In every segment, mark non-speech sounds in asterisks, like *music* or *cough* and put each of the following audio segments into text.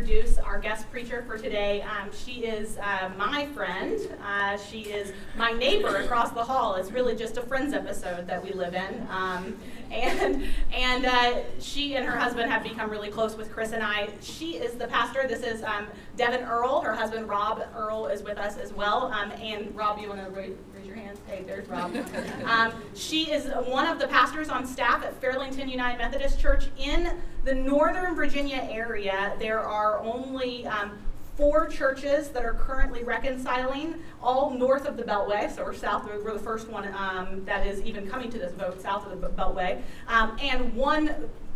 introduce our guest preacher for today. Um, she is uh, my friend. Uh, she is my neighbor across the hall. It's really just a Friends episode that we live in. Um, and and uh, she and her husband have become really close with Chris and I. She is the pastor. This is um, Devon Earle. Her husband Rob Earle is with us as well. Um, and Rob, you want to raise, your hand? Hey, there's Rob. *laughs* Um, she is one of the pastors on staff at Fairlington United Methodist Church in the Northern Virginia area. There are only um, four churches that are currently reconciling, all north of the Beltway. So we're south. We're the first one um, that is even coming to this vote south of the Beltway, um, and one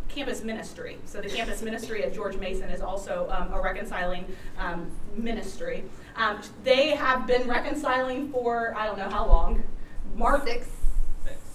campus ministry. So the campus ministry at George Mason is also um, a reconciling um, ministry. Um, they have been reconciling for I don't know how long. Mark Six.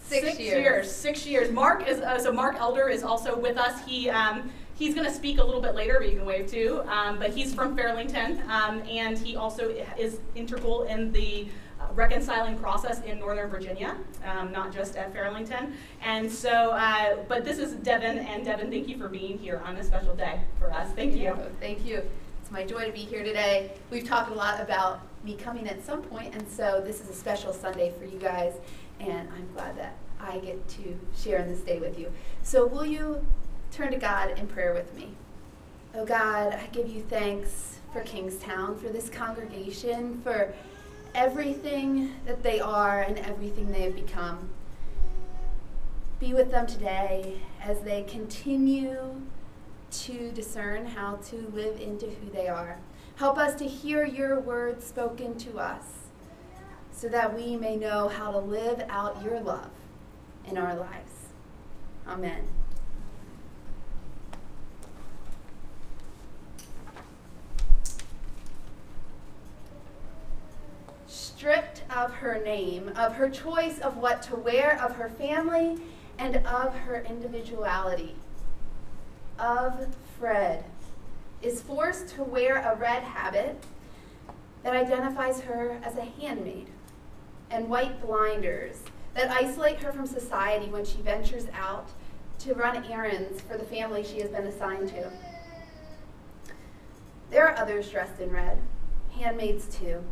Six years. years. Six years. Mark is uh, so Mark Elder is also with us. He um, he's going to speak a little bit later, but you can wave too. Um, but he's from Fairlington, um, and he also is integral in the reconciling process in Northern Virginia, um, not just at Fairlington. And so, uh, but this is Devon, and Devon, thank you for being here on this special day for us. Thank you. Thank you. It's my joy to be here today. We've talked a lot about me coming at some point, and so this is a special Sunday for you guys, and I'm glad that I get to share in this day with you. So, will you turn to God in prayer with me? Oh God, I give you thanks for Kingstown, for this congregation, for everything that they are and everything they have become. Be with them today as they continue to discern how to live into who they are. Help us to hear your words spoken to us so that we may know how to live out your love in our lives. Amen. Stripped of her name, of her choice of what to wear, of her family, and of her individuality of Fred is forced to wear a red habit that identifies her as a handmaid and white blinders that isolate her from society when she ventures out to run errands for the family she has been assigned to. There are others dressed in red, handmaids too,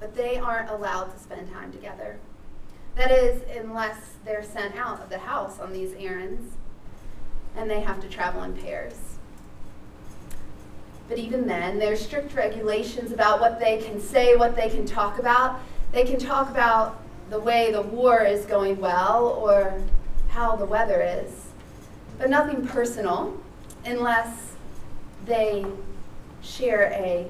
but they aren't allowed to spend time together. That is, unless they're sent out of the house on these errands and they have to travel in pairs. But even then, there's strict regulations about what they can say, what they can talk about. They can talk about the way the war is going well or how the weather is, but nothing personal unless they share a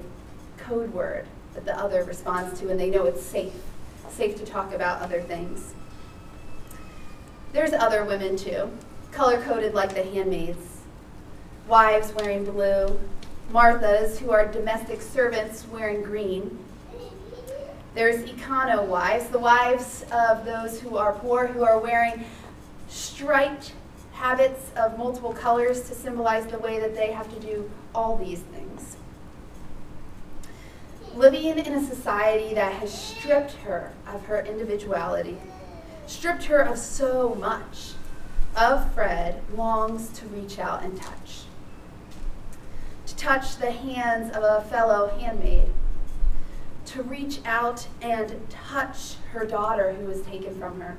code word that the other responds to and they know it's safe, safe to talk about other things. There's other women too, color coded like the handmaids, wives wearing blue, Marthas, who are domestic servants wearing green. There's Econowives, the wives of those who are poor, who are wearing striped habits of multiple colors to symbolize the way that they have to do all these things. Living in a society that has stripped her of her individuality, stripped her of so much, Offred longs to reach out and touch. To touch the hands of a fellow handmaid, to reach out and touch her daughter who was taken from her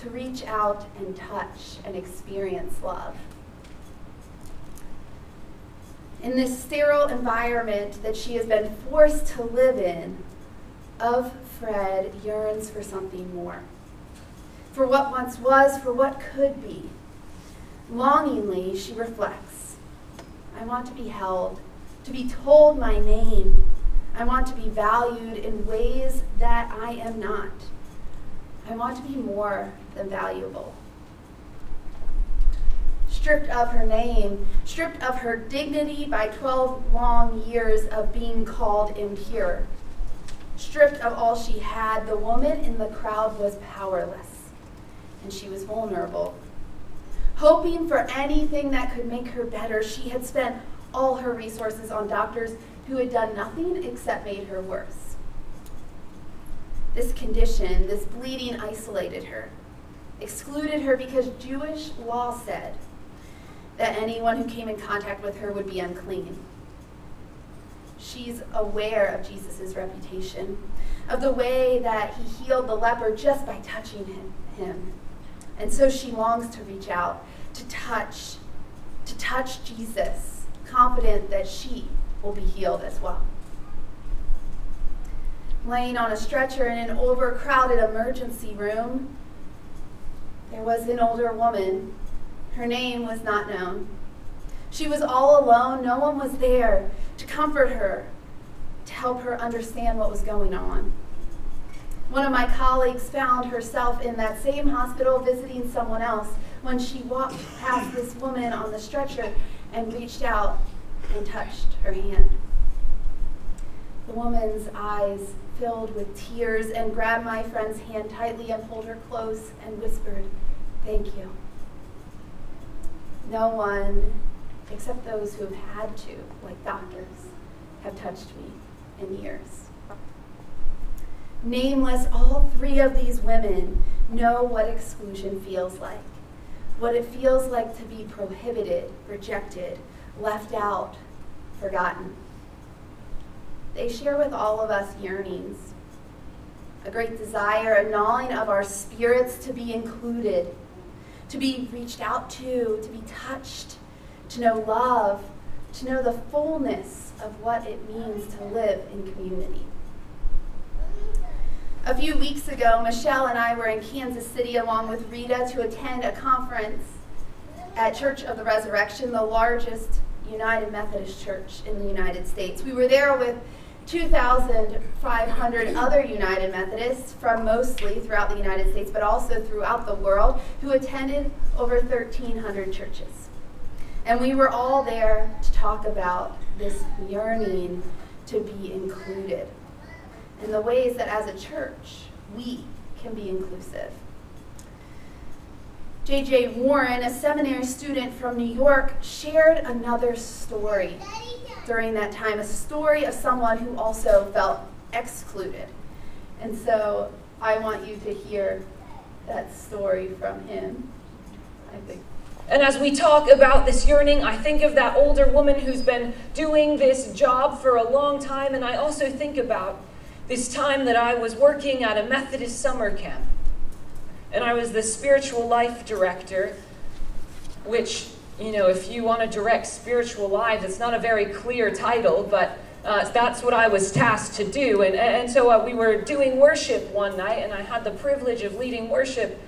to reach out and touch and experience love. In this sterile environment that she has been forced to live in, of Fred yearns for something more. For what once was, for what could be. Longingly, she reflects I want to be held, to be told my name. I want to be valued in ways that I am not. I want to be more than valuable. Stripped of her name, stripped of her dignity by 12 long years of being called impure, stripped of all she had, the woman in the crowd was powerless and she was vulnerable. Hoping for anything that could make her better, she had spent all her resources on doctors who had done nothing except made her worse. This condition, this bleeding, isolated her excluded her because Jewish law said that anyone who came in contact with her would be unclean. She's aware of Jesus' reputation, of the way that he healed the leper just by touching him, him. And so she longs to reach out, to touch, to touch Jesus, confident that she will be healed as well. Laying on a stretcher in an overcrowded emergency room, there was an older woman. Her name was not known. She was all alone. No one was there to comfort her, to help her understand what was going on. One of my colleagues found herself in that same hospital visiting someone else when she walked past this woman on the stretcher and reached out and touched her hand. The woman's eyes filled with tears and grabbed my friend's hand tightly and pulled her close and whispered, Thank you. No one, except those who have had to, like doctors, have touched me in years. Nameless, all three of these women know what exclusion feels like, what it feels like to be prohibited, rejected, left out, forgotten. They share with all of us yearnings, a great desire, a gnawing of our spirits to be included, to be reached out to, to be touched, to know love, to know the fullness of what it means to live in community. A few weeks ago, Michelle and I were in Kansas City along with Rita to attend a conference at Church of the Resurrection, the largest United Methodist church in the United States. We were there with 2,500 other United Methodists from mostly throughout the United States, but also throughout the world, who attended over 1,300 churches. And we were all there to talk about this yearning to be included and the ways that as a church we can be inclusive. J.J. Warren, a seminary student from New York, shared another story during that time, a story of someone who also felt excluded. And so I want you to hear that story from him. I think. And as we talk about this yearning, I think of that older woman who's been doing this job for a long time, and I also think about this time that I was working at a Methodist summer camp. And I was the spiritual life director, which, you know, if you want to direct spiritual lives, it's not a very clear title, but uh, that's what I was tasked to do. And, and so uh, we were doing worship one night, and I had the privilege of leading worship.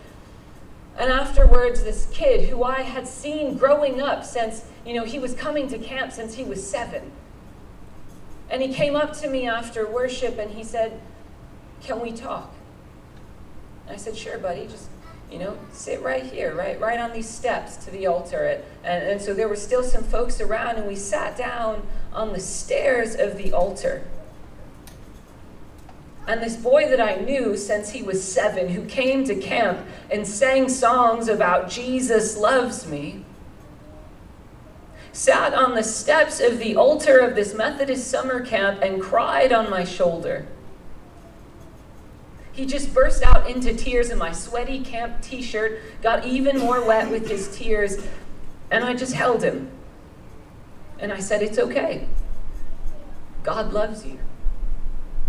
And afterwards, this kid who I had seen growing up since, you know, he was coming to camp since he was seven. And he came up to me after worship and he said, Can we talk? And I said, Sure, buddy, just you know, sit right here, right, right on these steps to the altar. And, and so there were still some folks around, and we sat down on the stairs of the altar. And this boy that I knew since he was seven, who came to camp and sang songs about Jesus loves me, sat on the steps of the altar of this Methodist summer camp and cried on my shoulder. He just burst out into tears, and my sweaty camp t shirt got even more wet with his tears. And I just held him. And I said, It's okay. God loves you.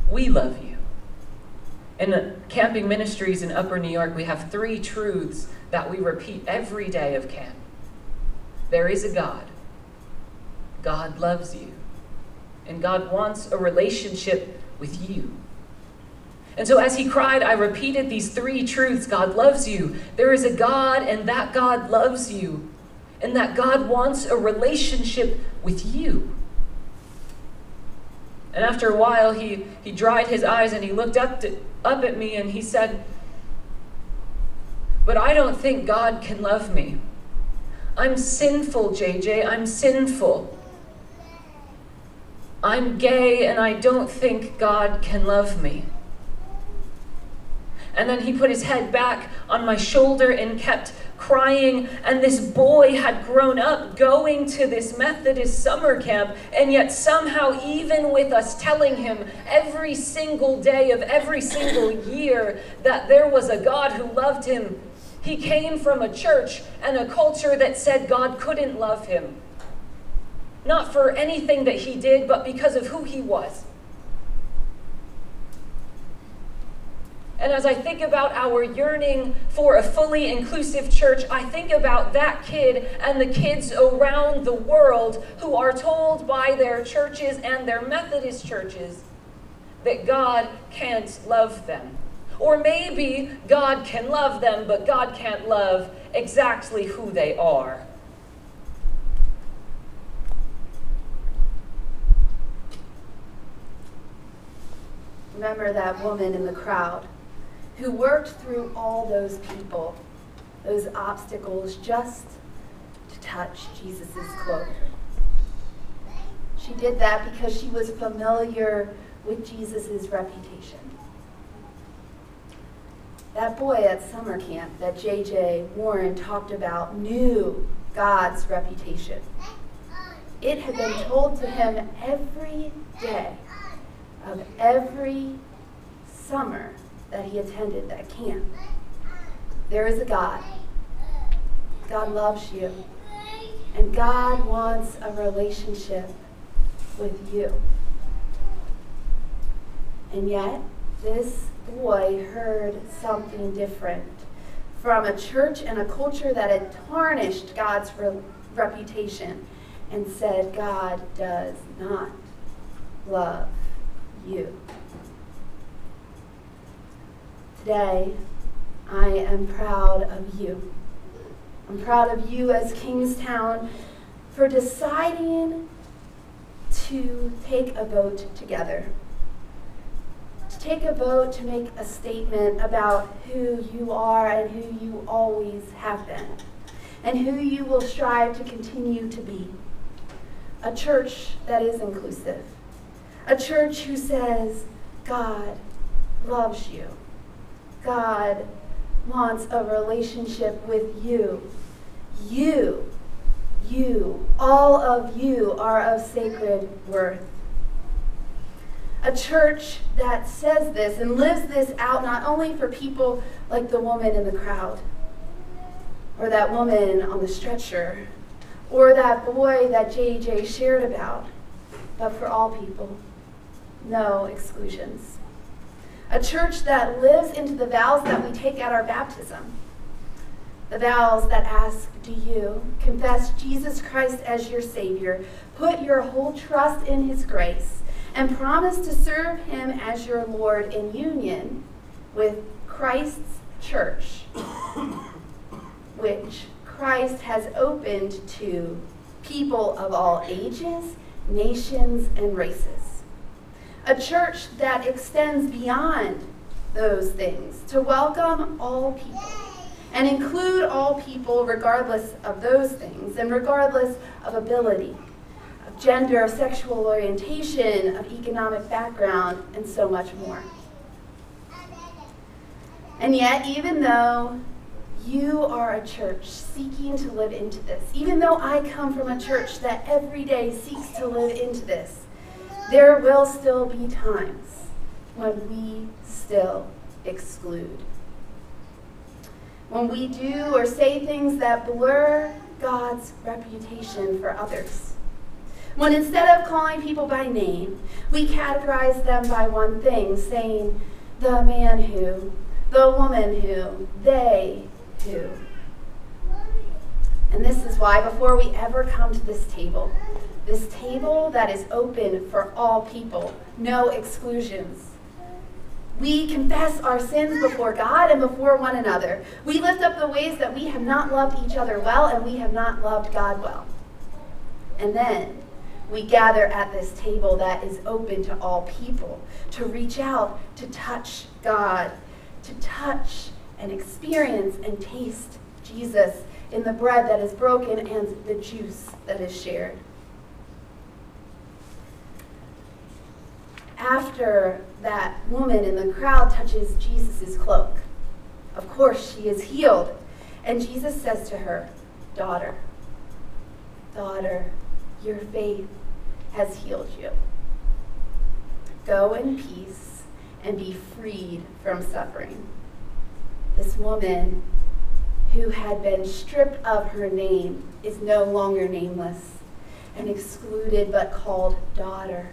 We love you. In camping ministries in Upper New York, we have three truths that we repeat every day of camp there is a God, God loves you, and God wants a relationship with you. And so, as he cried, I repeated these three truths God loves you. There is a God, and that God loves you. And that God wants a relationship with you. And after a while, he, he dried his eyes and he looked up, to, up at me and he said, But I don't think God can love me. I'm sinful, JJ. I'm sinful. I'm gay and I don't think God can love me. And then he put his head back on my shoulder and kept crying. And this boy had grown up going to this Methodist summer camp. And yet, somehow, even with us telling him every single day of every single year that there was a God who loved him, he came from a church and a culture that said God couldn't love him. Not for anything that he did, but because of who he was. And as I think about our yearning for a fully inclusive church, I think about that kid and the kids around the world who are told by their churches and their Methodist churches that God can't love them. Or maybe God can love them, but God can't love exactly who they are. Remember that woman in the crowd who worked through all those people, those obstacles, just to touch Jesus' cloak. She did that because she was familiar with Jesus' reputation. That boy at summer camp that JJ Warren talked about knew God's reputation. It had been told to him every day of every summer that he attended that camp. There is a God. God loves you. And God wants a relationship with you. And yet, this boy heard something different from a church and a culture that had tarnished God's re- reputation and said, God does not love you. Today, I am proud of you. I'm proud of you as Kingstown for deciding to take a vote together. To take a vote to make a statement about who you are and who you always have been, and who you will strive to continue to be. A church that is inclusive. A church who says, God loves you. God wants a relationship with you. You, you, all of you are of sacred worth. A church that says this and lives this out not only for people like the woman in the crowd, or that woman on the stretcher, or that boy that JJ shared about, but for all people. No exclusions. A church that lives into the vows that we take at our baptism. The vows that ask, Do you confess Jesus Christ as your Savior, put your whole trust in His grace, and promise to serve Him as your Lord in union with Christ's church, *coughs* which Christ has opened to people of all ages, nations, and races? A church that extends beyond those things to welcome all people and include all people regardless of those things and regardless of ability, of gender, of sexual orientation, of economic background, and so much more. And yet, even though you are a church seeking to live into this, even though I come from a church that every day seeks to live into this, there will still be times when we still exclude. When we do or say things that blur God's reputation for others. When instead of calling people by name, we categorize them by one thing, saying, the man who, the woman who, they who. And this is why, before we ever come to this table, this table that is open for all people, no exclusions, we confess our sins before God and before one another. We lift up the ways that we have not loved each other well and we have not loved God well. And then we gather at this table that is open to all people to reach out, to touch God, to touch and experience and taste Jesus in the bread that is broken and the juice that is shared. After that woman in the crowd touches Jesus' cloak, of course she is healed. And Jesus says to her, Daughter, daughter, your faith has healed you. Go in peace and be freed from suffering. This woman who had been stripped of her name is no longer nameless and excluded but called daughter,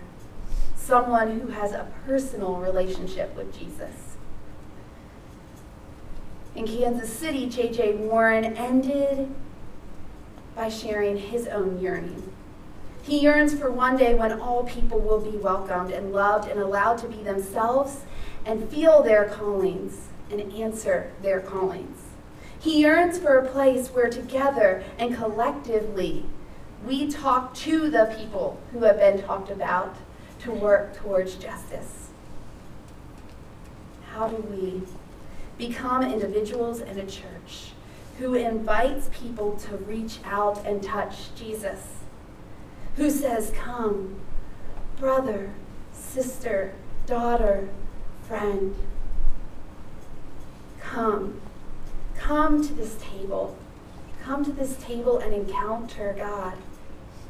someone who has a personal relationship with Jesus. In Kansas City, J.J. Warren ended by sharing his own yearning. He yearns for one day when all people will be welcomed and loved and allowed to be themselves and feel their callings and answer their callings. He yearns for a place where together and collectively we talk to the people who have been talked about to work towards justice. How do we become individuals in a church who invites people to reach out and touch Jesus? Who says, Come, brother, sister, daughter, friend. Come. Come to this table. Come to this table and encounter God.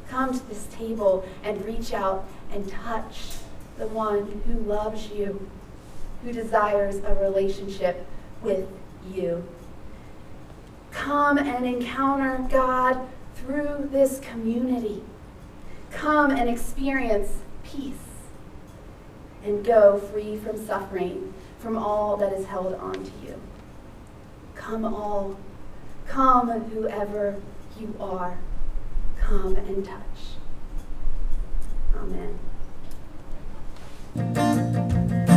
Come to this table and reach out and touch the one who loves you, who desires a relationship with you. Come and encounter God through this community. Come and experience peace and go free from suffering from all that is held on to you. Come all. Come whoever you are come and touch. Amen.